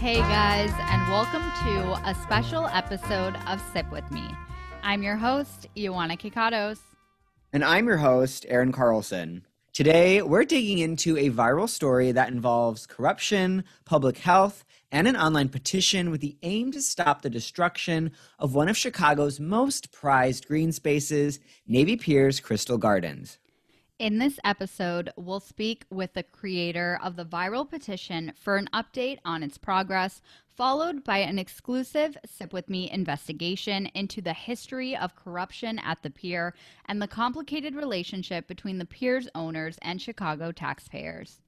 Hey guys, and welcome to a special episode of Sip With Me. I'm your host, Ioana Kikatos. And I'm your host, Aaron Carlson. Today, we're digging into a viral story that involves corruption, public health, and an online petition with the aim to stop the destruction of one of Chicago's most prized green spaces, Navy Pier's Crystal Gardens. In this episode, we'll speak with the creator of the viral petition for an update on its progress, followed by an exclusive Sip With Me investigation into the history of corruption at the pier and the complicated relationship between the pier's owners and Chicago taxpayers.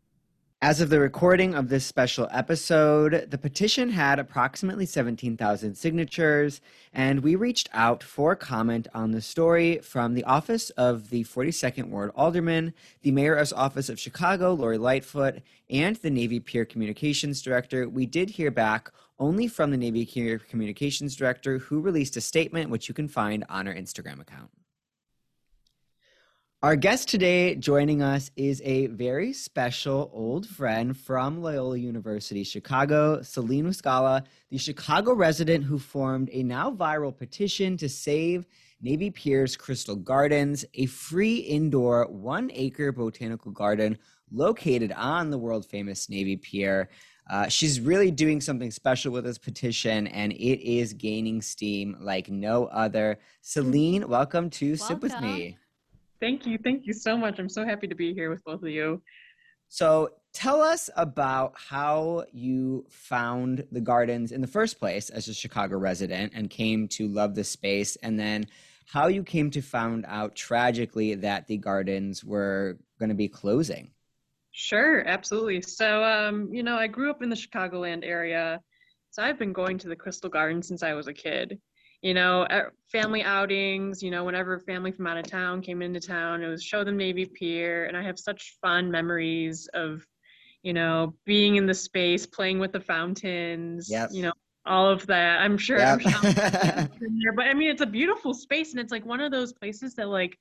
As of the recording of this special episode, the petition had approximately 17,000 signatures, and we reached out for comment on the story from the office of the 42nd Ward Alderman, the Mayor's Office of Chicago, Lori Lightfoot, and the Navy Pier Communications Director. We did hear back only from the Navy Pier Communications Director, who released a statement, which you can find on our Instagram account. Our guest today joining us is a very special old friend from Loyola University Chicago, Celine Muscala, the Chicago resident who formed a now viral petition to save Navy Pier's Crystal Gardens, a free indoor one acre botanical garden located on the world famous Navy Pier. Uh, she's really doing something special with this petition, and it is gaining steam like no other. Celine, welcome to welcome. Sip With Me. Thank you. Thank you so much. I'm so happy to be here with both of you. So, tell us about how you found the gardens in the first place as a Chicago resident and came to love the space, and then how you came to find out tragically that the gardens were going to be closing. Sure, absolutely. So, um, you know, I grew up in the Chicagoland area. So I've been going to the Crystal Garden since I was a kid you know, family outings, you know, whenever family from out of town came into town, it was show them Navy Pier. And I have such fond memories of, you know, being in the space, playing with the fountains, yep. you know, all of that. I'm sure, yep. I'm sure there, but I mean, it's a beautiful space and it's like one of those places that like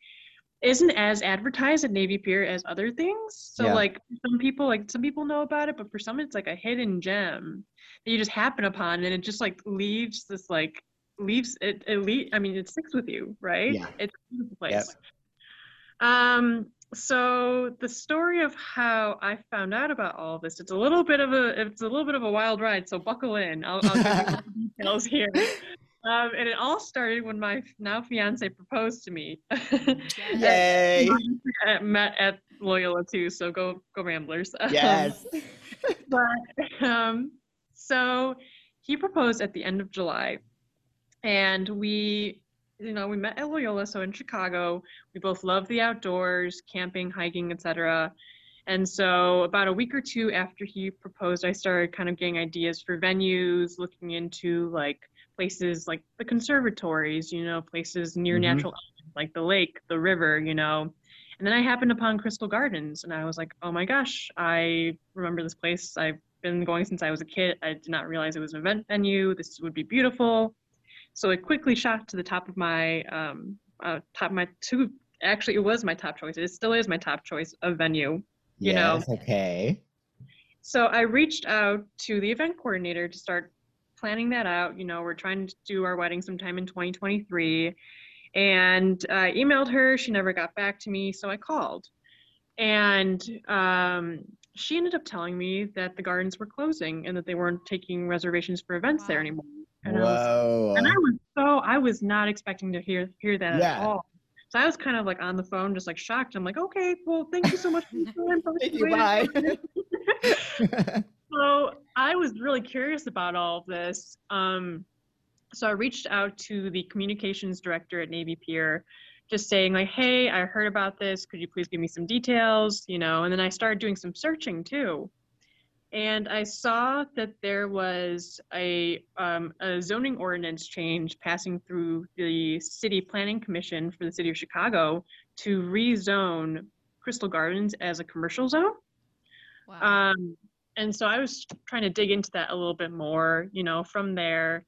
isn't as advertised at Navy Pier as other things. So yeah. like some people, like some people know about it, but for some it's like a hidden gem that you just happen upon and it just like leaves this like leaves it, it le- I mean, it sticks with you, right? Yeah. It's a beautiful place. Yep. Um, so the story of how I found out about all this, it's a little bit of a, it's a little bit of a wild ride. So buckle in. I'll, I'll give you details here. Um, and it all started when my now fiance proposed to me. Yay! at, met at Loyola too. So go, go Ramblers. Yes. but um, so he proposed at the end of July and we you know we met at loyola so in chicago we both love the outdoors camping hiking etc and so about a week or two after he proposed i started kind of getting ideas for venues looking into like places like the conservatories you know places near mm-hmm. natural like the lake the river you know. And then i happened upon crystal gardens and i was like oh my gosh i remember this place. I've been going since i was a kid. I did not realize it was an event venue. This would be beautiful so it quickly shot to the top of my um, uh, top my two. Actually, it was my top choice. It still is my top choice of venue. You yes, know. Okay. So I reached out to the event coordinator to start planning that out. You know, we're trying to do our wedding sometime in 2023, and I emailed her. She never got back to me, so I called, and um, she ended up telling me that the gardens were closing and that they weren't taking reservations for events wow. there anymore. And Whoa. I was, and I was so I was not expecting to hear hear that yeah. at all. So I was kind of like on the phone, just like shocked. I'm like, okay, well, thank you so much for Thank you, bye. so I was really curious about all of this. Um, so I reached out to the communications director at Navy Pier, just saying like, hey, I heard about this. Could you please give me some details? You know, and then I started doing some searching too and I saw that there was a, um, a zoning ordinance change passing through the City Planning Commission for the City of Chicago to rezone Crystal Gardens as a commercial zone. Wow. Um, and so I was trying to dig into that a little bit more. You know, from there,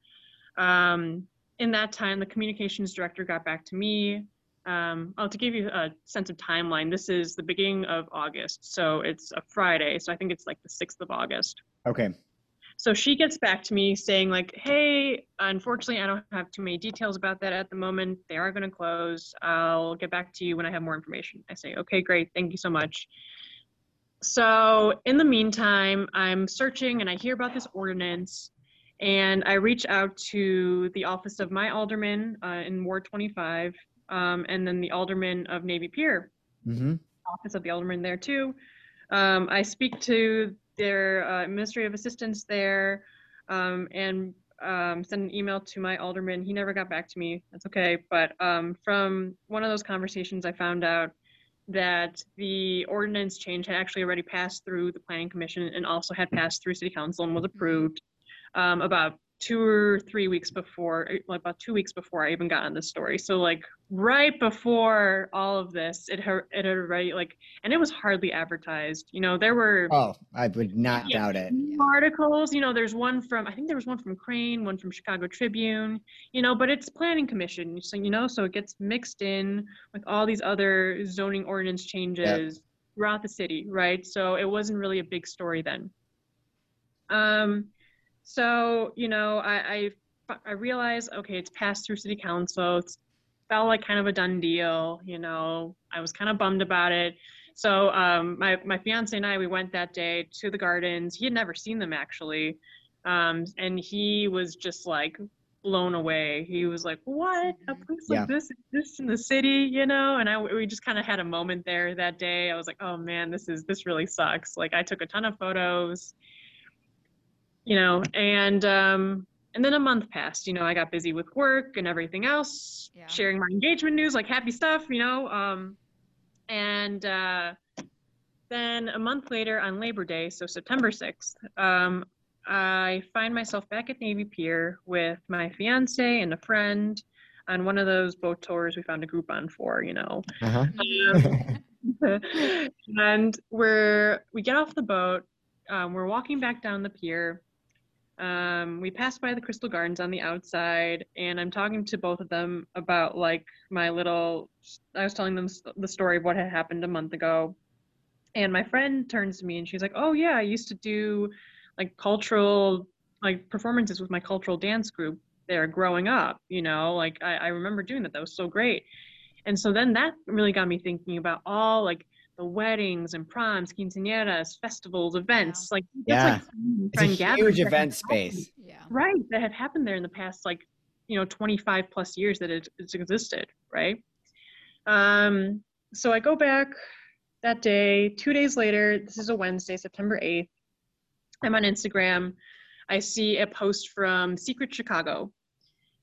um, in that time, the communications director got back to me um, oh, to give you a sense of timeline, this is the beginning of August. So it's a Friday. So I think it's like the 6th of August. Okay. So she gets back to me saying like, "Hey, unfortunately, I don't have too many details about that at the moment. They are going to close. I'll get back to you when I have more information." I say, "Okay, great. Thank you so much." So in the meantime, I'm searching and I hear about this ordinance, and I reach out to the office of my alderman uh, in Ward 25, um, and then the alderman of Navy Pier, Mm-hmm. office of the alderman there too. Um, I speak to their uh, administrative assistants there um, and um, send an email to my alderman. He never got back to me. That's okay. But um, from one of those conversations, I found out that the ordinance change had actually already passed through the planning commission and also had passed through city council and was approved um, about two or three weeks before, like about two weeks before I even got on the story. So like right before all of this, it had it had already like, and it was hardly advertised. You know, there were Oh, I would not Yeah. doubt it. articles. You know, there's one from I think there was one from Crane, one from Chicago Tribune. You know, but it's planning commission, so you know, so it gets mixed in with all these other zoning ordinance changes throughout the city, right? So it wasn't really a big story then. Um, so you know, I I, I realized okay, it's passed through city council. It's felt like kind of a done deal. You know, I was kind of bummed about it. So um, my my fiance and I we went that day to the gardens. He had never seen them actually, um, and he was just like blown away. He was like, "What? A Mhm. place Yeah. like this exists in the city?" You know? And I we just kind of had a moment there that day. I was like, "Oh man, this is this really sucks." Like I took a ton of photos, you know, and um, and then a month passed. You know, I got busy with work and everything else, Yeah. sharing my engagement news, like happy stuff. You know, um, and uh, then a month later on Labor Day, so September 6th, um, I find myself back at Navy Pier with my fiance and a friend on one of those boat tours we found a Groupon for, you know. Uh-huh. Um, and we're we get off the boat. Um, we're walking back down the pier. Um, we pass by the Crystal Gardens on the outside, and I'm talking to both of them about like my little. I was telling them the story of what had happened a month ago, and my friend turns to me and she's like, "Oh yeah, I used to do like cultural like performances with my cultural dance group there growing up. You know, like I, I remember doing that. That was so great." And so then that really got me thinking about all like the weddings and proms, quinceañeras, festivals, events. Like Yeah. like friend It's a huge gatherings that event happened- space. Yeah. Right, that have happened there in the past like you know 25 plus years that it, it's existed, right? Um, so I go back that day. Two days later, this is a Wednesday, September 8th. I'm on Instagram. I see a post from Secret Chicago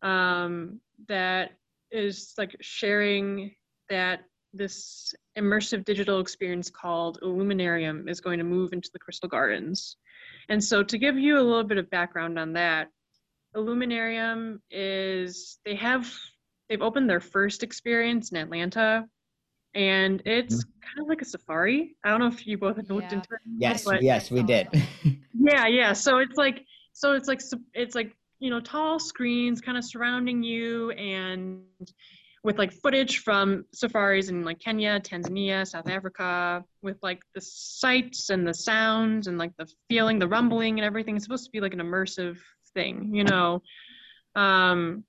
um, that is like sharing that this immersive digital experience called Illuminarium is going to move into the Crystal Gardens. And so, to give you a little bit of background on that, Illuminarium is they have they've opened their first experience in Atlanta, and it's mm-hmm. kind of like a safari. I don't know if you both have looked Yeah. into it. Yes, but- yes, we did. yeah, yeah. So it's like so it's like it's like you know tall screens kind of surrounding you and with like footage from safaris in like Kenya, Tanzania, South Africa, with like the sights and the sounds and like the feeling, the rumbling and everything. It's supposed to be like an immersive thing, you know. Um,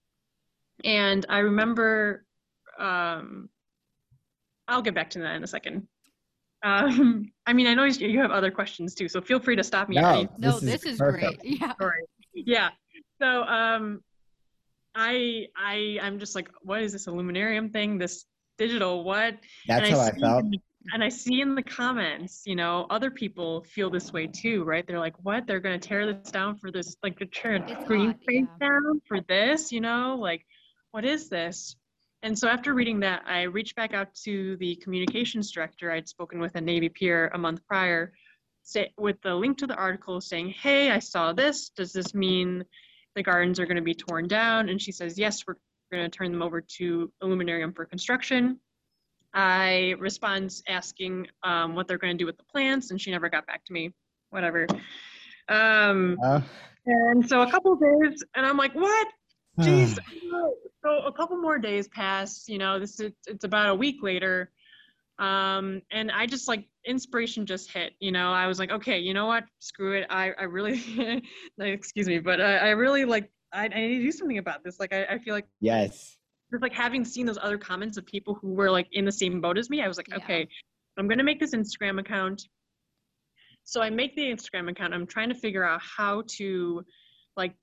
and I remember, um, I'll get back to that in a second. Um, I mean, I know you you have other questions too, so feel free to stop me. at No, any No, This this, is is, perfect. great. Yeah. story. Yeah. So um I I I'm just like, what is this illuminarium thing? This digital what? That's and how I see felt. in the- and I see in the comments, you know, other people feel this way too, right? They're like, what? They're gonna tear this down for this, like they're tearing It's green not, yeah. down for this, you know, like what is this? And so after reading that, I reached back out to the communications director I'd spoken with at Navy Pier a month prior, say, with the link to the article saying, hey, I saw this. Does this mean the gardens are going to be torn down? And she says, yes, we're going to turn them over to Illuminarium for construction. I respond asking um, what they're going to do with the plants, and she never got back to me. Whatever. Um, Oh. and so a couple days, and I'm like, what? Jeez. So a couple more days pass. You know, this is it's about a week later. Um, and I just like inspiration just hit, you know, I was like, okay, you know what? Screw it. I, I really, excuse me, but I, I really like, I, I need to do something about this. Like, I, I feel like yes, just like having seen those other comments of people who were like in the same boat as me, I was like, Yeah. okay, I'm gonna make this Instagram account. So I make the Instagram account. I'm trying to figure out how to like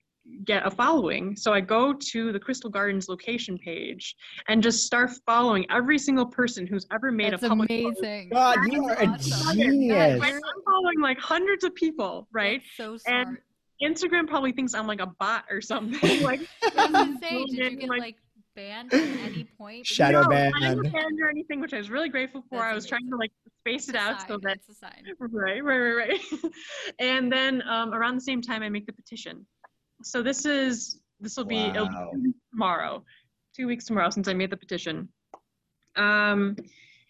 get a following. So I go to the Crystal Gardens location page and just start following every single person who's ever made That's a public post. amazing. God, That you is are a awesome. genius. Like, I'm following like hundreds of people, right? That's so smart. And Instagram probably thinks I'm like a bot or something. like I was say, did you and, get like, like banned at any point? Shadow no, I ban. didn't ban or anything, which I was really grateful for. That's I was trying to like space It's it a out so sign, that it's a sign. right, right, right, right. and then um, around the same time, I make the petition. So this is this will be, Wow. tomorrow, two weeks tomorrow since I made the petition. Um,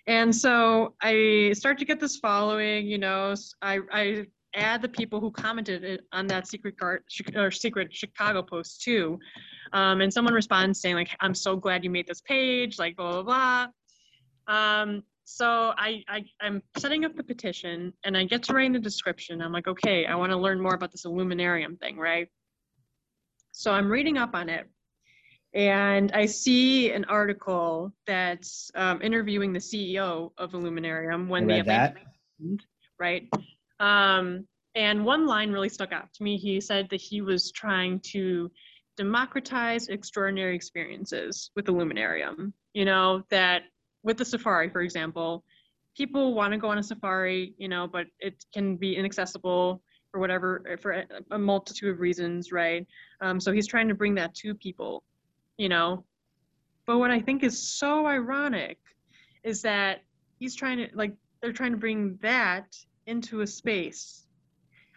and so I start to get this following. You know, I I add the people who commented on that secret guard or secret Chicago post too. Um, and someone responds saying like, "I'm so glad you made this page," like blah blah blah. Um, so I, I I'm setting up the petition and I get to write in the description. I'm like, okay, I want to learn more about this Illuminarium thing, right? So I'm reading up on it, and I see an article that's um, interviewing the CEO of Illuminarium when the. Atlantic happened, right? Um, and one line really stuck out to me. He said that he was trying to democratize extraordinary experiences with Illuminarium. You know, that with the safari, for example, people want to go on a safari, you know, but it can be inaccessible for whatever, for a- a multitude of reasons, right? Um, so he's trying to bring that to people, you know. But what I think is so ironic is that he's trying to, like, they're trying to bring that into a space.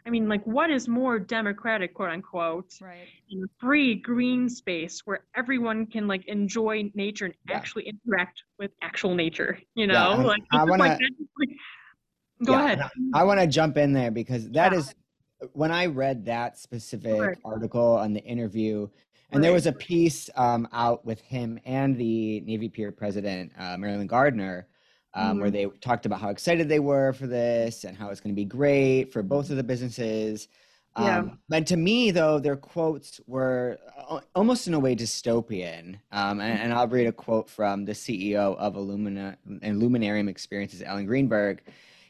I mean, like, what is more democratic, quote unquote, Right. in a free green space where everyone can like enjoy nature and Yeah. actually interact with actual nature you know Yeah, like, I it's wanna- like, like go Yeah, ahead I want to jump in there because that Yeah. is when I read that specific Right. article on the interview, and there was a piece um, out with him and the Navy Pier president, uh, Marilyn Gardner, um, where they talked about how excited they were for this and how it's going to be great for both of the businesses. Yeah. Um, But to me, though, their quotes were almost in a way dystopian. Um, and, and I'll read a quote from the CEO of Illumina and Luminarium Experiences, Alan Greenberg.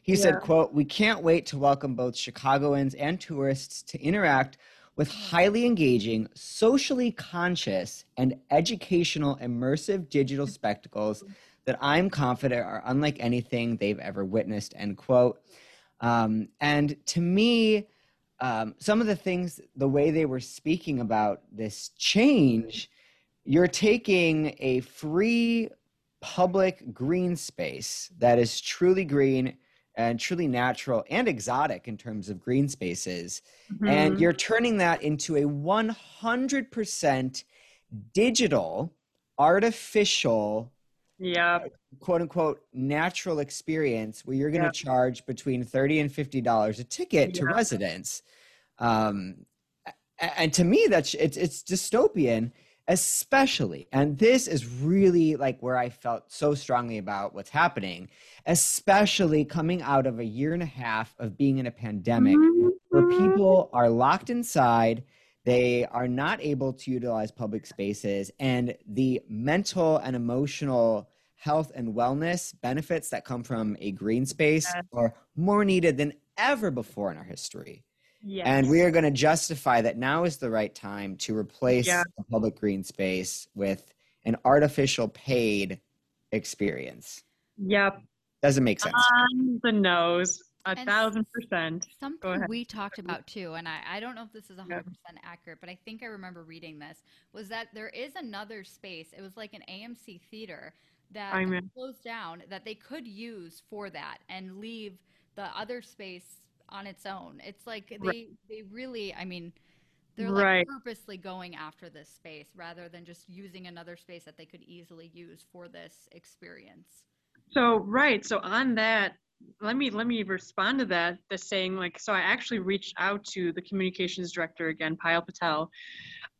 He said, quote, we can't wait to welcome both Chicagoans and tourists to interact with highly engaging, socially conscious, and educational immersive digital spectacles that I'm confident are unlike anything they've ever witnessed, end quote. Um, and to me, um, some of the things, the way they were speaking about this change, you're taking a free public green space that is truly green and truly natural and exotic in terms of green spaces, and Mhm. you're turning that into a 100% digital, artificial, yeah quote unquote natural experience where you're going to Yep. charge between 30 and 50 dollars a ticket to residents um and to me that's it's it's dystopian especially and this is really like where i felt so strongly about what's happening especially coming out of a year and a half of being in a pandemic where Mhm. people are locked inside they are not able to utilize public spaces and the mental and emotional health and wellness benefits that come from a green space are more needed than ever before in our history yes. and we are going to justify that now is the right time to replace Yeah. the public green space with an artificial paid experience yep doesn't make sense on the nose a And thousand percent Something we talked about too, and I, I don't know if this is 100% accurate, but I think I remember reading this, was that there is another space. It was like an AMC theater that I'm closed down that they could use for that and leave the other space on its own. It's like they, Right. they really, I mean, they're like Right. purposely going after this space rather than just using another space that they could easily use for this experience. So right, so on that, let me let me respond to that. The saying like, so I actually reached out to the communications director again, Payal Patel,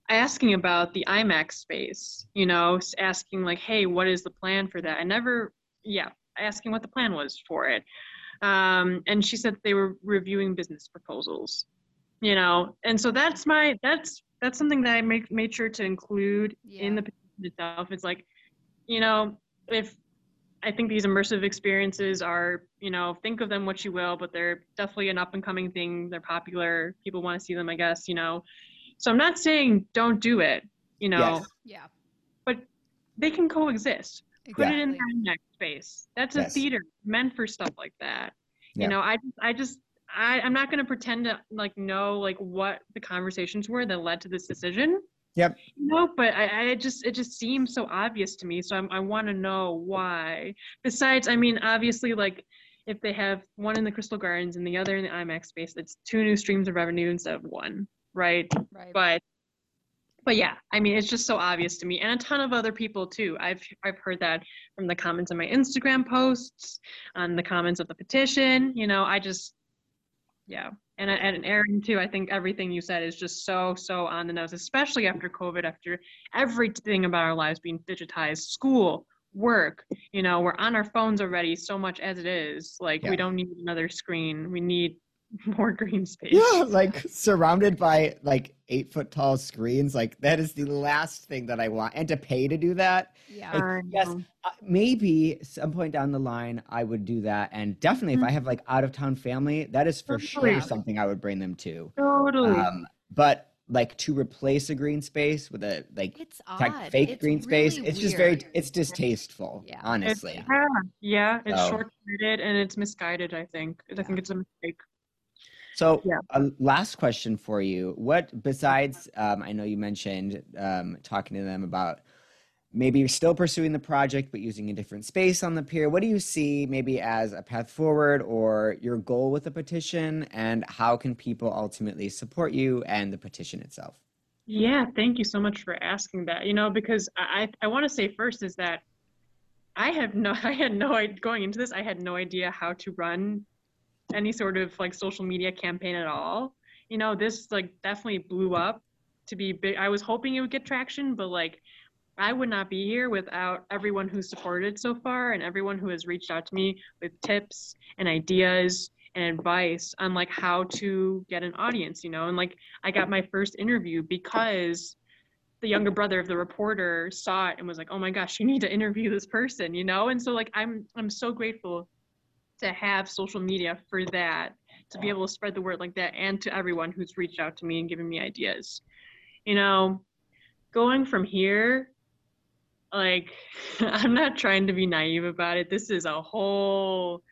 asking about the IMAX space. You know, asking like, hey, what is the plan for that? I never, yeah, asking what the plan was for it. Um, and she said they were reviewing business proposals, you know, and so that's my that's that's something that I make made sure to include in the petition itself. It's like, you know, if I think these immersive experiences are, you know, think of them what you will, but they're definitely an up and coming thing. They're popular. People want to see them, I guess, you know. So I'm not saying don't do it, you know, Yes. Yeah. but they can coexist. Put it in Exactly. the IMAX space. That's Yes. a theater meant for stuff like that. Yeah. You know, I just, I just, I, I'm not gonna pretend to like know like what the conversations were that led to this decision. Yep. You know, but I, I just, it just seems so obvious to me. So I'm, I want to know why. Besides, I mean, obviously, like if they have one in the Crystal Gardens and the other in the IMAX space, it's two new streams of revenue instead of one, right? Right. but but yeah i mean it's just so obvious to me and a ton of other people too. I've i've heard that from the comments on my instagram posts on the comments of the petition you know i just yeah. And and aaron too i think everything you said is just so so on the nose especially after covid after everything about our lives being digitized school work you know we're on our phones already so much as it is. Like Yeah. we don't need another screen. We need more green space Yeah, like surrounded by like eight foot tall screens. Like that is the last thing that I want. And to pay to do that, yeah. like, yes, uh, maybe some point down the line I would do that. And definitely, if I have like out of town family, that is for sure something I would bring them to. totally Um, but like to replace a green space with a like It's odd. fake It's green space, really it's just very it's distasteful. Yeah. honestly. It's, yeah, yeah, it's So- short-sighted and it's misguided. I think. I think it's a mistake. So, Yeah. a last question for you. What, besides, um, I know you mentioned um, talking to them about maybe you're still pursuing the project, but using a different space on the pier. What do you see maybe as a path forward or your goal with the petition? And how can people ultimately support you and the petition itself? Yeah, thank you so much for asking that. You know, because I I want to say first is that I have no I had no idea going into this I had no idea how to run any sort of like social media campaign at all. You know, this like definitely blew up to be big. I was hoping it would get traction, but like I would not be here without everyone who's supported so far and everyone who has reached out to me with tips and ideas and advice on like how to get an audience, you know, and like I got my first interview because the younger brother of the reporter saw it and was like, "Oh my gosh, you need to interview this person," you know? And so like I'm I'm so grateful to have social media for that, to be able to spread the word like that and to everyone who's reached out to me and given me ideas. You know, going from here like I'm not trying to be naive about it. This is a whole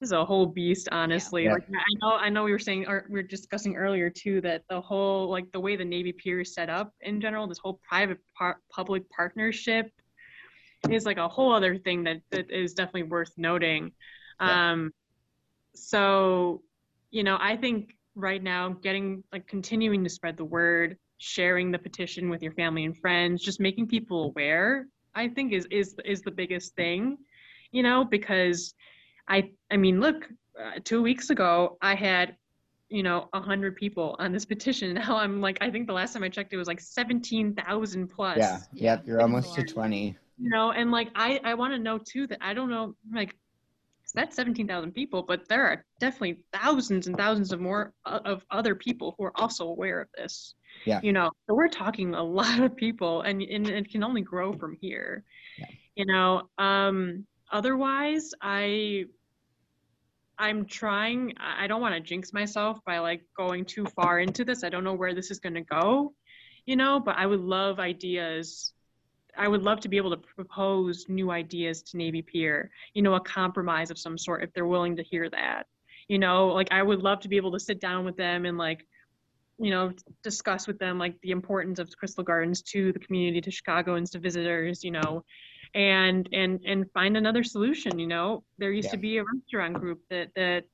this is a whole beast honestly Yeah. like i know i know we were saying or we were discussing earlier too that the whole like the way the navy pier is set up in general this whole private par- public partnership is like a whole other thing that, that is definitely worth noting Yeah. um so you know i think right now getting like continuing to spread the word sharing the petition with your family and friends just making people aware i think is is is the biggest thing you know because I I mean, look, uh, two weeks ago I had, you know, a hundred people on this petition. Now I'm like, I think the last time I checked, it was like seventeen thousand plus. Yeah, Yeah, yep, you're almost to 20. You know, and like I I want to know too that I don't know like. That's seventeen thousand people, but there are definitely thousands and thousands of more of other people who are also aware of this. Yeah. You know, so we're talking a lot of people, and and it can only grow from here. Yeah. You know, um, otherwise, I I'm trying. I I don't want to jinx myself by like going too far into this. I don't know where this is going to go, you know, but I would love ideas. I would love to be able to propose new ideas to Navy Pier, you know, a compromise of some sort if they're willing to hear that. You know, like I would love to be able to sit down with them and like, you know, discuss with them like the importance of Crystal Gardens to the community, to Chicagoans, to visitors, you know, and and and find another solution you know there used Yeah. to be a restaurant group that that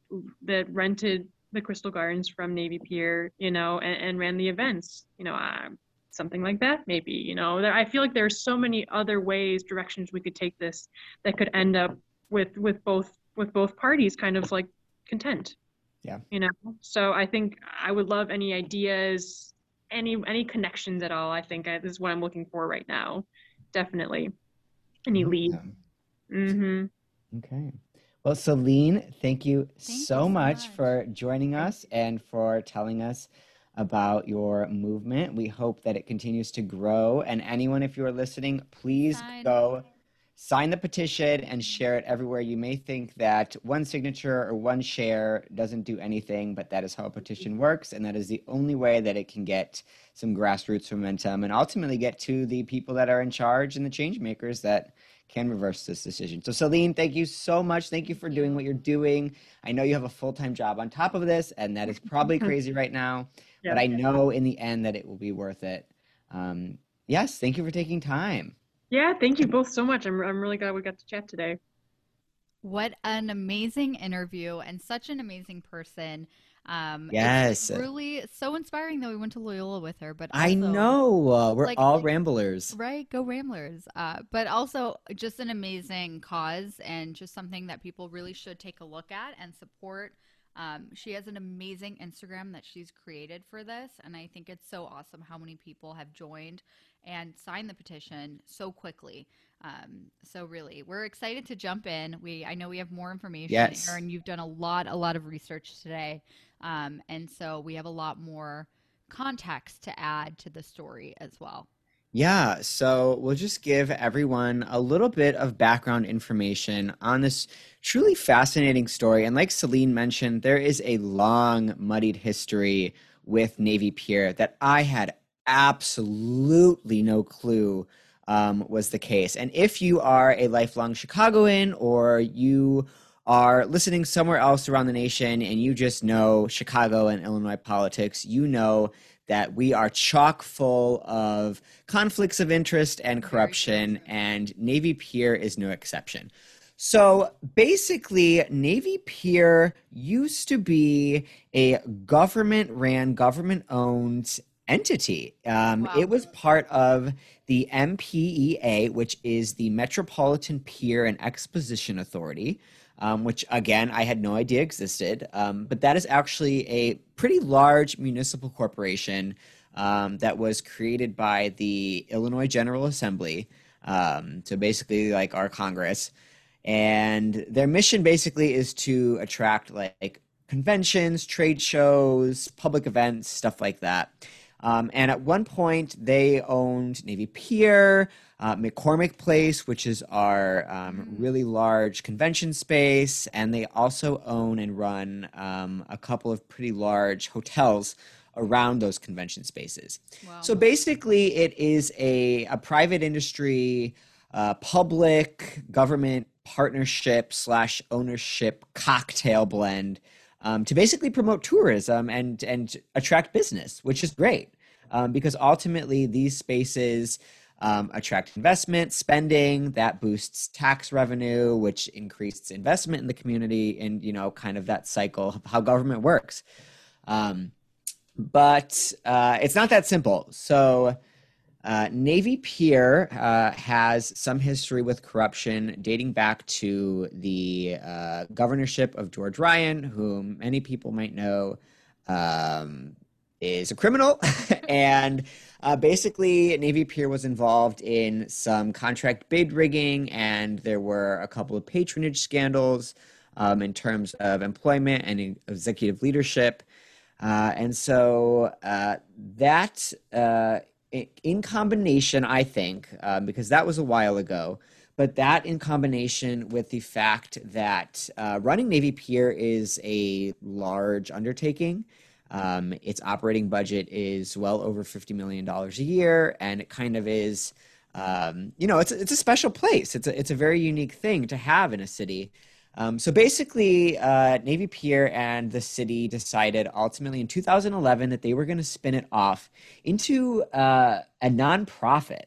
that rented the crystal gardens from navy pier you know and, and ran the events you know um, something like that maybe you know there, i feel like there's so many other ways directions we could take this that could end up with with both with both parties kind of like content Yeah. you know so i think i would love any ideas any any connections at all i think I, this is what i'm looking for right now definitely any leads Um, Mm-hmm. Okay. Well, Celine, thank you Thank you so so much, much. for joining us and for telling us about your movement. We hope that it continues to grow. And anyone, if you are listening, please Sign. go sign the petition and share it everywhere. You may think that one signature or one share doesn't do anything, but that is how a petition works. And that is the only way that it can get some grassroots momentum and ultimately get to the people that are in charge and the change makers that can reverse this decision. So, Celine, thank you so much. Thank you for doing what you're doing. I know you have a full time job on top of this, and that is probably crazy right now, but I know in the end that it will be worth it. Um, yes, thank you for taking time. Yeah, thank you both so much. I'm I'm really glad we got to chat today. What an amazing interview and such an amazing person. Um, Yes. It's really so inspiring that we went to Loyola with her, but I know uh, we're like- all ramblers. Right, go Ramblers. Uh, but also just an amazing cause and just something that people really should take a look at and support. Um, she has an amazing Instagram that she's created for this, and I think it's so awesome how many people have joined and signed the petition so quickly. Um, so really, we're excited to jump in. We I know we have more information, Yes. Aaron. You've done a lot, a lot of research today, um, and so we have a lot more context to add to the story as well. Yeah, so we'll just give everyone a little bit of background information on this truly fascinating story. And like Celine mentioned, there is a long, muddied history with Navy Pier that I had absolutely no clue um, was the case. And if you are a lifelong Chicagoan or you are listening somewhere else around the nation and you just know Chicago and Illinois politics, you know that we are chock full of conflicts of interest and corruption, and Navy Pier is no exception. So basically, Navy Pier used to be a government ran, government owned entity. Um, Wow. It was part of the MPEA, which is the Metropolitan Pier and Exposition Authority. Um, which again I had no idea existed, um, but that is actually a pretty large municipal corporation um, that was created by the Illinois General Assembly. Um, so basically, like our Congress, and their mission basically is to attract like conventions, trade shows, public events, stuff like that. Um, and at one point, they owned Navy Pier, uh, McCormick Place, which is our um, Mm. really large convention space, and they also own and run um, a couple of pretty large hotels around those convention spaces. Wow. So basically, it is a, a private industry, uh, public government partnership slash ownership cocktail blend um, to basically promote tourism and and attract business, which is great um, because ultimately these spaces. Um, attract investment spending that boosts tax revenue which increases investment in the community and you know kind of that cycle of how government works um, but uh, it's not that simple. So, uh, Navy Pier uh, has some history with corruption dating back to the uh, governorship of George Ryan, whom many people might know um, is a criminal. and uh, basically, Navy Pier was involved in some contract bid rigging, and there were a couple of patronage scandals um, in terms of employment and executive leadership. Uh, and so uh, that, uh, in combination, I think, um, because that was a while ago, but that in combination with the fact that uh, running Navy Pier is a large undertaking. Um, its operating budget is well over $50 million a year, and it kind of is, um, you know, it's, it's a special place. It's a, it's a very unique thing to have in a city. Um, so basically, uh, Navy Pier and the city decided ultimately in 2011 that they were going to spin it off into uh, a nonprofit.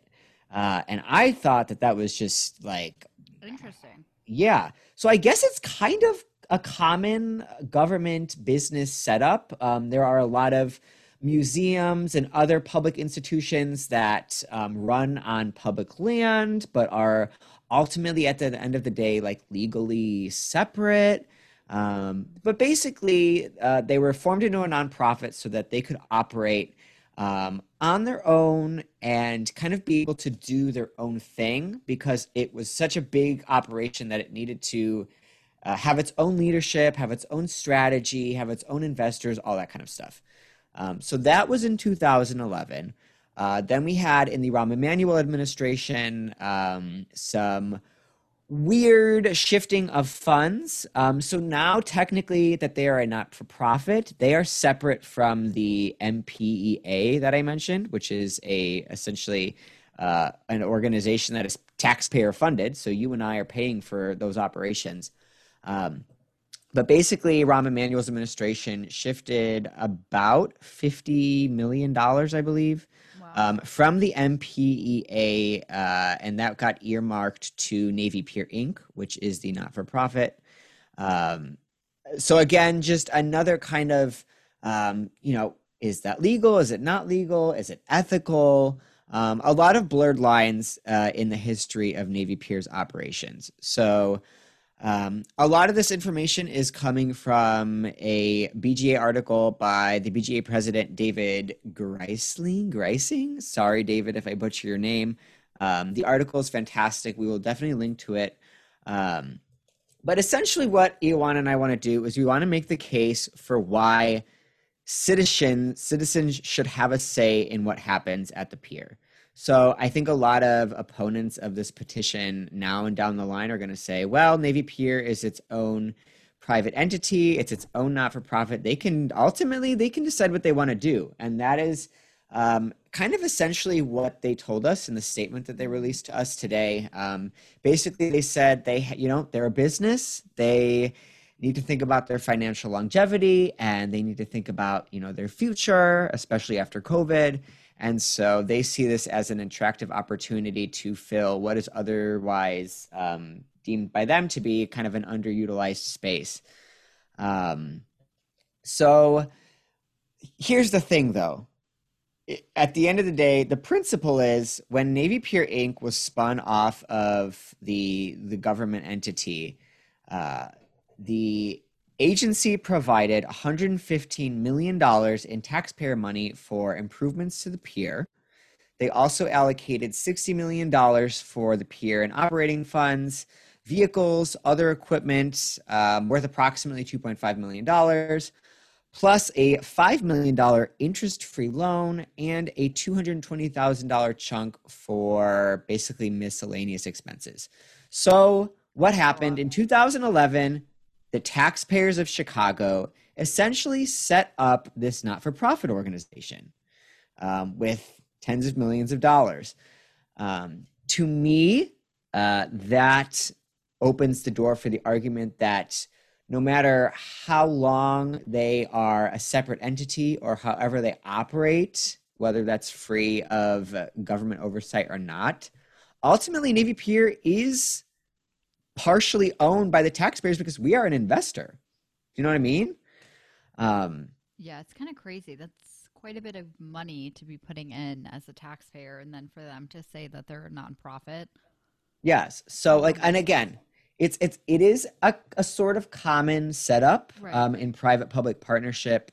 Uh, and I thought that that was just like, Interesting. yeah. So I guess it's kind of a common government business setup. Um, there are a lot of museums and other public institutions that um, run on public land, but are ultimately at the end of the day like legally separate. Um, but basically, uh, they were formed into a nonprofit so that they could operate um, on their own and kind of be able to do their own thing because it was such a big operation that it needed to uh, have its own leadership, have its own strategy, have its own investors, all that kind of stuff. Um, so that was in 2011. Uh, then we had in the Rahm Emanuel administration um, some weird shifting of funds. Um, so now, technically, that they are a not for profit, they are separate from the MPEA that I mentioned, which is a essentially uh, an organization that is taxpayer funded. So you and I are paying for those operations. Um, but basically, Rahm Emanuel's administration shifted about $50 million, I believe, um, from the MPEA, uh, and that got earmarked to Navy Pier Inc., which is the not for profit. Um, so, again, just another kind of, um, you know, is that legal? Is it not legal? Is it ethical? Um, a lot of blurred lines uh, in the history of Navy Pier's operations. So, um, a lot of this information is coming from a BGA article by the BGA president, David Greisling. Greising? Sorry, David, if I butcher your name. Um, the article is fantastic. We will definitely link to it. Um, but essentially, what Ioana and I want to do is we want to make the case for why citizen, citizens should have a say in what happens at the pier. So I think a lot of opponents of this petition now and down the line are going to say, well, Navy Pier is its own private entity, it's its own not-for-profit. They can ultimately they can decide what they want to do, and that is um, kind of essentially what they told us in the statement that they released to us today. Um, basically, they said they you know they're a business. They need to think about their financial longevity and they need to think about you know their future especially after covid and so they see this as an attractive opportunity to fill what is otherwise um, deemed by them to be kind of an underutilized space. Um, so here's the thing though. At the end of the day, the principle is when Navy Pier Inc. was spun off of the the government entity, uh, the agency provided $115 million in taxpayer money for improvements to the pier. They also allocated $60 million for the pier and operating funds, vehicles, other equipment um, worth approximately $2.5 million, plus a $5 million interest free loan and a $220,000 chunk for basically miscellaneous expenses. So, what happened in 2011? The taxpayers of Chicago essentially set up this not for profit organization um, with tens of millions of dollars. Um, to me, uh, that opens the door for the argument that no matter how long they are a separate entity or however they operate, whether that's free of government oversight or not, ultimately Navy Pier is partially owned by the taxpayers because we are an investor. You know what I mean? Um, yeah, it's kind of crazy. That's quite a bit of money to be putting in as a taxpayer, and then for them to say that they're a nonprofit. Yes. So, like, and again, it's it's it is a, a sort of common setup right. um, in private public partnership.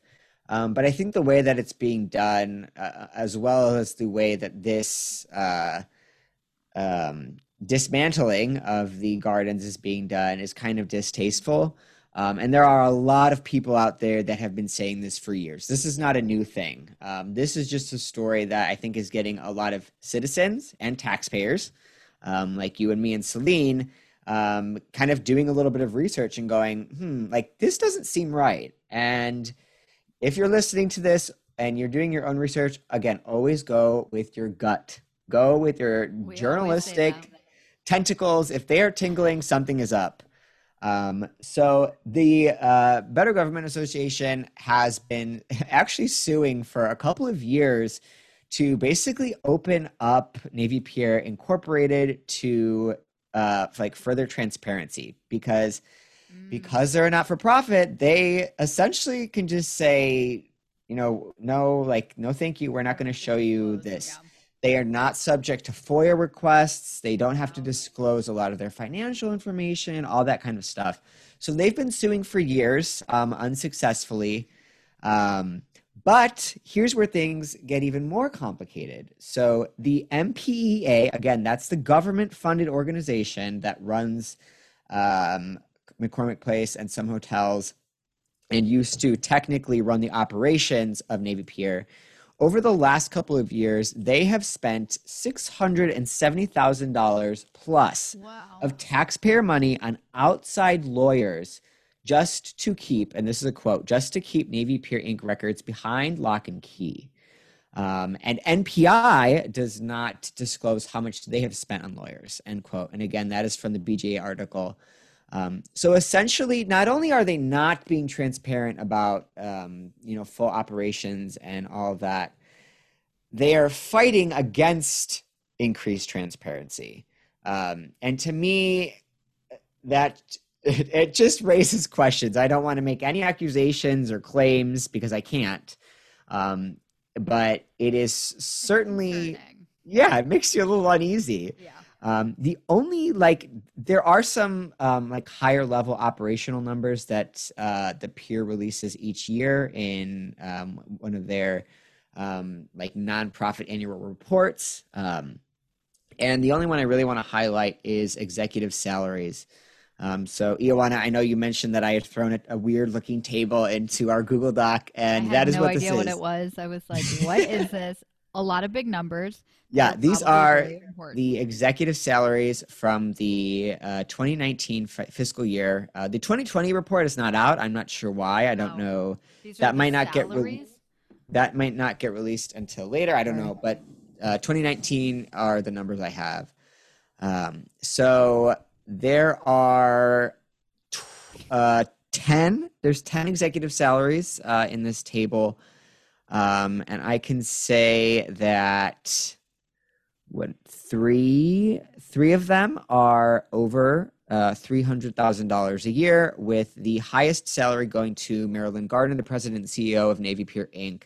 Um, but I think the way that it's being done, uh, as well as the way that this uh, um, dismantling of the gardens is being done is kind of distasteful. Um, and there are a lot of people out there that have been saying this for years. This is not a new thing. Um, this is just a story that I think is getting a lot of citizens and taxpayers, um, like you and me and Celine, um, kind of doing a little bit of research and going, hmm, like this doesn't seem right. And if you're listening to this and you're doing your own research, again, always go with your gut. Go with your we journalistic tentacles, if they are tingling, something is up. Um, so the uh, Better Government Association has been actually suing for a couple of years to basically open up Navy Pier Incorporated to uh, like further transparency because mm. because they're a not for profit, they essentially can just say, you know, no, like no, thank you, we're not going to show you this. Yeah they are not subject to FOIA requests. They don't have to disclose a lot of their financial information, all that kind of stuff. So they've been suing for years, um, unsuccessfully. Um, but here's where things get even more complicated. So, the MPEA, again, that's the government funded organization that runs um, McCormick Place and some hotels and used to technically run the operations of Navy Pier. Over the last couple of years, they have spent $670,000 plus Wow. of taxpayer money on outside lawyers just to keep, and this is a quote, just to keep Navy Pier Inc. records behind lock and key. Um, and NPI does not disclose how much they have spent on lawyers, end quote. And again, that is from the BGA article. Um, so essentially, not only are they not being transparent about, um, you know, full operations and all that, they are fighting against increased transparency. Um, and to me, that it, it just raises questions. I don't want to make any accusations or claims because I can't. Um, but it is certainly, yeah, it makes you a little uneasy. Yeah. Um, the only like there are some um, like higher level operational numbers that uh, the peer releases each year in um, one of their um, like nonprofit annual reports. Um, and the only one I really want to highlight is executive salaries. Um, so, Ioana, I know you mentioned that I had thrown a, a weird looking table into our Google Doc, and that is no what idea this what is. it was. I was like, what is this? A lot of big numbers. Yeah, these are the executive salaries from the uh, 2019 fi- fiscal year. Uh, the 2020 report is not out. I'm not sure why. I don't No. know. These that might not get re- That might not get released until later. I don't know. But uh, 2019 are the numbers I have. Um, so there are tw- uh, 10. There's 10 executive salaries uh, in this table. Um, and I can say that what three three of them are over uh, three hundred thousand dollars a year, with the highest salary going to Marilynn Gardner, the president and CEO of Navy Pier Inc.,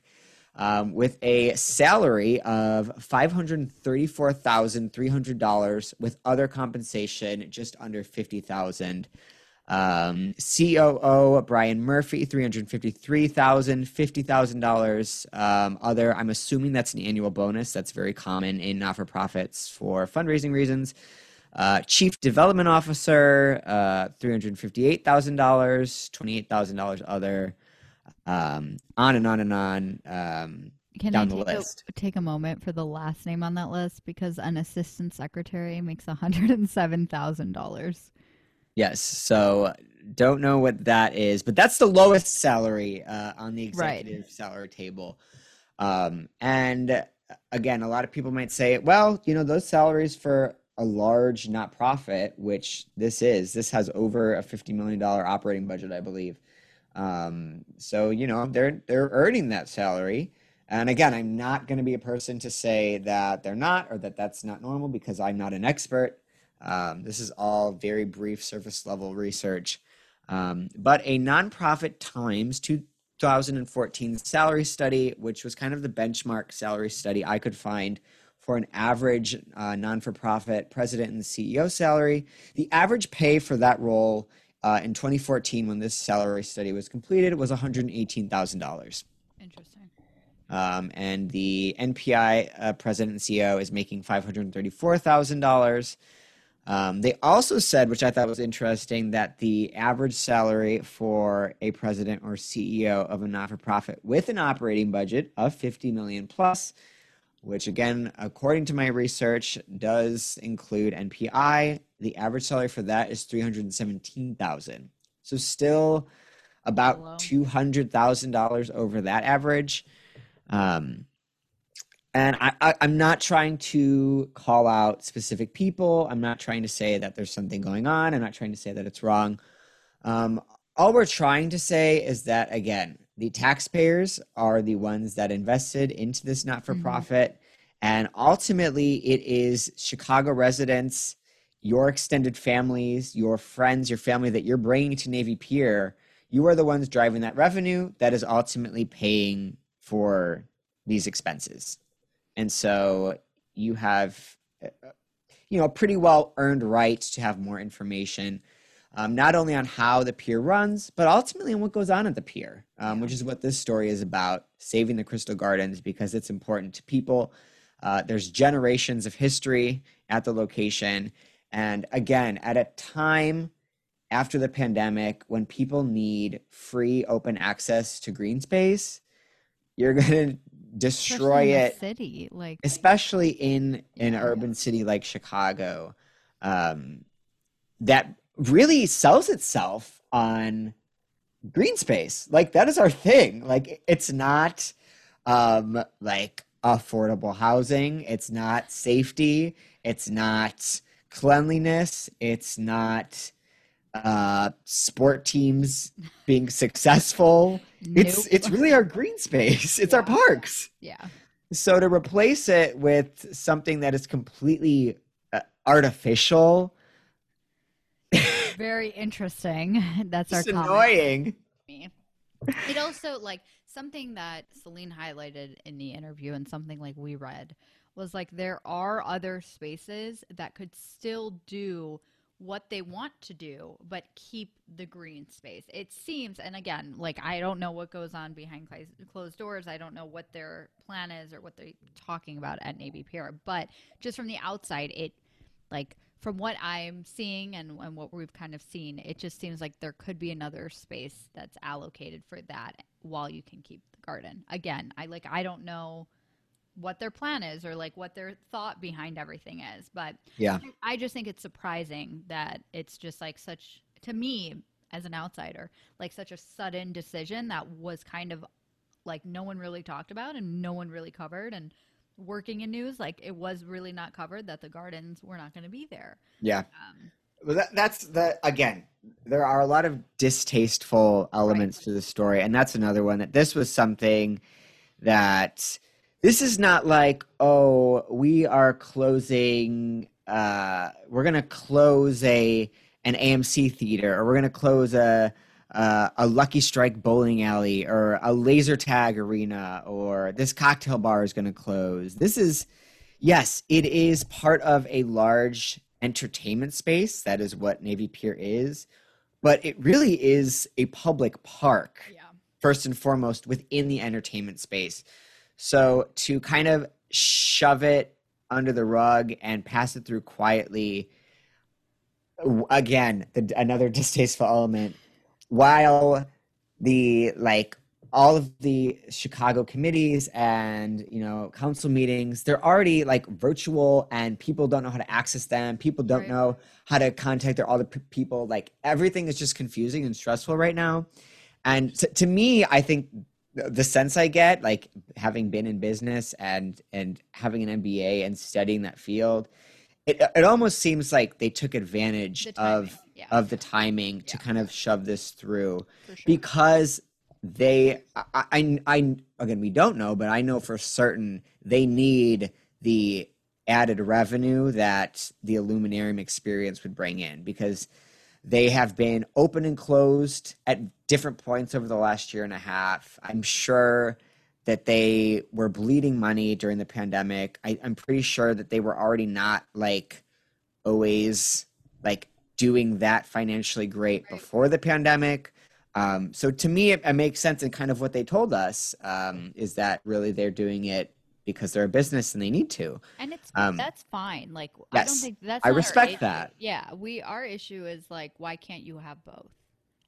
um, with a salary of five hundred thirty-four thousand three hundred dollars, with other compensation just under fifty thousand. Um, COO Brian Murphy, three hundred fifty-three thousand, fifty thousand dollars. Um, other, I'm assuming that's an annual bonus. That's very common in not-for-profits for fundraising reasons. Uh, Chief Development Officer, uh, three hundred fifty-eight thousand dollars, twenty-eight thousand dollars. Other, um, on and on and on. Um, Can down I the take list. A, take a moment for the last name on that list because an assistant secretary makes hundred and seven thousand dollars. Yes. So don't know what that is, but that's the lowest salary uh, on the Right. executive salary table. Um, and uh, again, a lot of people might say, well, you know, those salaries for a large not profit, which this is, this has over a $50 million operating budget, I believe. Um, so, you know, they're, they're earning that salary. And again, I'm not going to be a person to say that they're not or that that's not normal because I'm not an expert. Um, this is all very brief surface level research. Um, but a nonprofit Times 2014 salary study, which was kind of the benchmark salary study I could find for an average uh, non for profit president and CEO salary, the average pay for that role uh, in 2014, when this salary study was completed, was $118,000. Interesting. Um, and the NPI uh, president and CEO is making $534,000. Um, they also said, which I thought was interesting, that the average salary for a president or CEO of a not-for-profit with an operating budget of fifty million plus, which again, according to my research, does include NPI. The average salary for that is three hundred seventeen thousand. So still about two hundred thousand dollars over that average. Um, and I, I, I'm not trying to call out specific people. I'm not trying to say that there's something going on. I'm not trying to say that it's wrong. Um, all we're trying to say is that, again, the taxpayers are the ones that invested into this not for profit. And ultimately, it is Chicago residents, your extended families, your friends, your family that you're bringing to Navy Pier. You are the ones driving that revenue that is ultimately paying for these expenses. And so you have, you know, a pretty well earned right to have more information. um, not only on how the pier runs, but ultimately on what goes on at the pier, um, which is what this story is about saving the Crystal Gardens because it's important to people. Uh, there's generations of history at the location. And again, at a time after the pandemic when people need free open access to green space, you're going to destroy Especially it city, like especially in an Yeah. urban city like Chicago, um, that really sells itself on green space. Like that is our thing. Like it's not um, like affordable housing. It's not safety. It's not cleanliness. It's not uh, sport teams being successful. It's nope. it's really our green space. It's our parks. yeah. So to replace it with something that is completely uh, artificial, Very interesting. That's our it's comment. annoying. It also like something that Celine highlighted in the interview and something like we read was like there are other spaces that could still do what they want to do but keep the green space. It seems and again, like I don't know what goes on behind closed- doors. I don't know what their plan is or what they're talking about at Navy Pier, but just from the outside it like from what I'm seeing and, and what we've kind of seen, it just seems like there could be another space that's allocated for that while you can keep the garden. Again, I like I don't know what their plan is or like what their thought behind everything is, but Yeah. I just think it's surprising that it's just like such to me as an outsider, like such a sudden decision that was kind of like no one really talked about and no one really covered and working in news like it was really not covered that the gardens were not going to be there Yeah. um, Well, that, that's the again. There are a lot of distasteful elements to the story, and that's another one. That this was something that this is not like oh we are closing. Uh, we're gonna close a an AMC theater, or we're gonna close a uh, a Lucky Strike bowling alley, or a laser tag arena, or this cocktail bar is gonna close. This is yes, it is part of a large entertainment space. That is what Navy Pier is. But it really is a public park, yeah first and foremost, within the entertainment space. So to kind of shove it under the rug and pass it through quietly, again, the, another distasteful element, while the like all of the Chicago committees and you know council meetings they're already like virtual and people don't know how to access them. People don't Right. know how to contact their all the people. Like everything is just confusing and stressful right now. And to, to me i think th- the sense i get like having been in business and and having an mba and studying that field it, it almost seems like they took advantage the of yeah. of the timing to kind of shove this through sure. because they I, I i again we don't know but i know for certain they need the added revenue that the illuminarium experience would bring in because they have been open and closed at different points over the last year and a half. I'm sure that they were bleeding money during the pandemic. I, i'm pretty sure that they were already not like always like doing that financially great Right. before the pandemic. Um, so to me, it, it makes sense in kind of what they told us um, is that really they're doing it because they're a business and they need to. and it's um, that's fine. Like i don't think that's I respect that. yeah. We our issue is like why can't you have both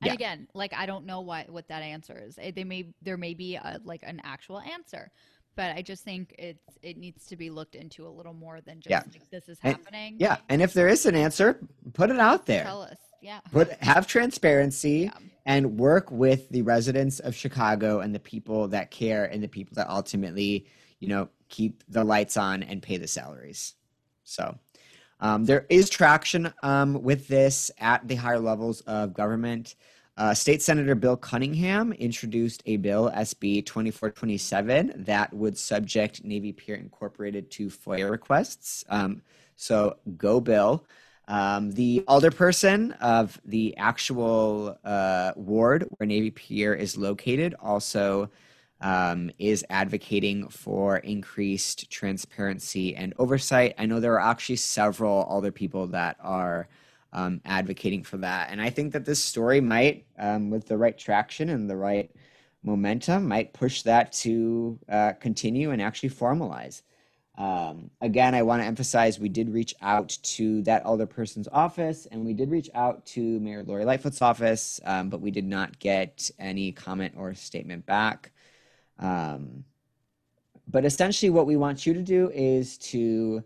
and Yeah. again like i don't know why what that answer is Eh, they may there may be a, like an actual answer but i just think it's it needs to be looked into a little more than just Yeah. like, this is And- happening Yeah, and if there is an answer, put it out there. tell us yeah Put have transparency Yeah. and work with the residents of Chicago and the people that care and the people that ultimately, you know, keep the lights on and pay the salaries. So um, there is traction um, with this at the higher levels of government. Uh, State Senator Bill Cunningham introduced a bill, SB 2427, that would subject Navy Pier Incorporated to FOIA requests. Um, so go, Bill. Um, the alderperson of the actual uh, ward where Navy Pier is located also um, is advocating for increased transparency and oversight. I know there are actually several other people that are um, advocating for that. And I think that this story might, um, with the right traction and the right momentum, might push that to uh, continue and actually formalize. Um, again, I want to emphasize we did reach out to that other person's office and we did reach out to Mayor Lori Lightfoot's office, um, but we did not get any comment or statement back. Um, but essentially, what we want you to do is to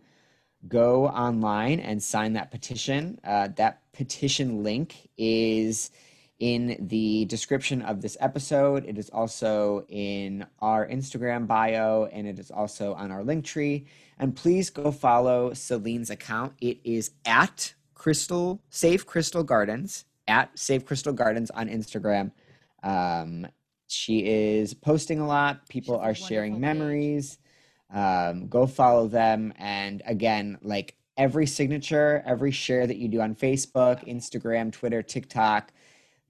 go online and sign that petition. Uh, that petition link is in the description of this episode. It is also in our Instagram bio and it is also on our link tree. And please go follow Celine's account. It is at Crystal Save Crystal Gardens at Save Crystal Gardens on Instagram. Um, she is posting a lot. People are sharing memories. Um, go follow them. And again, like every signature, every share that you do on Facebook, Instagram, Twitter, TikTok,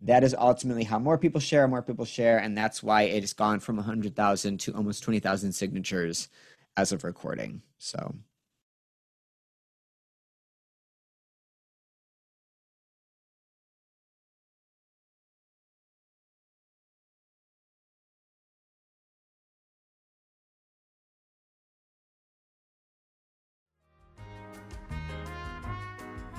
that is ultimately how more people share, more people share. And that's why it has gone from 100,000 to almost 20,000 signatures as of recording. So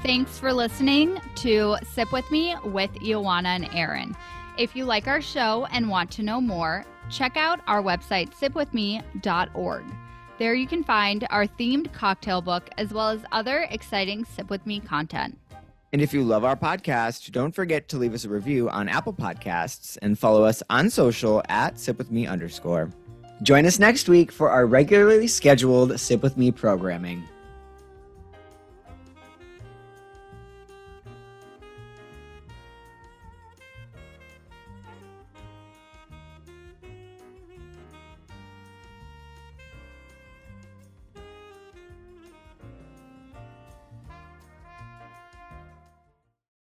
Thanks for listening to Sip With Me with Ioana and Aaron. If you like our show and want to know more, check out our website, sipwithme.org. There you can find our themed cocktail book as well as other exciting Sip With Me content. And if you love our podcast, don't forget to leave us a review on Apple Podcasts and follow us on social at sipwithme underscore. Join us next week for our regularly scheduled Sip With Me programming.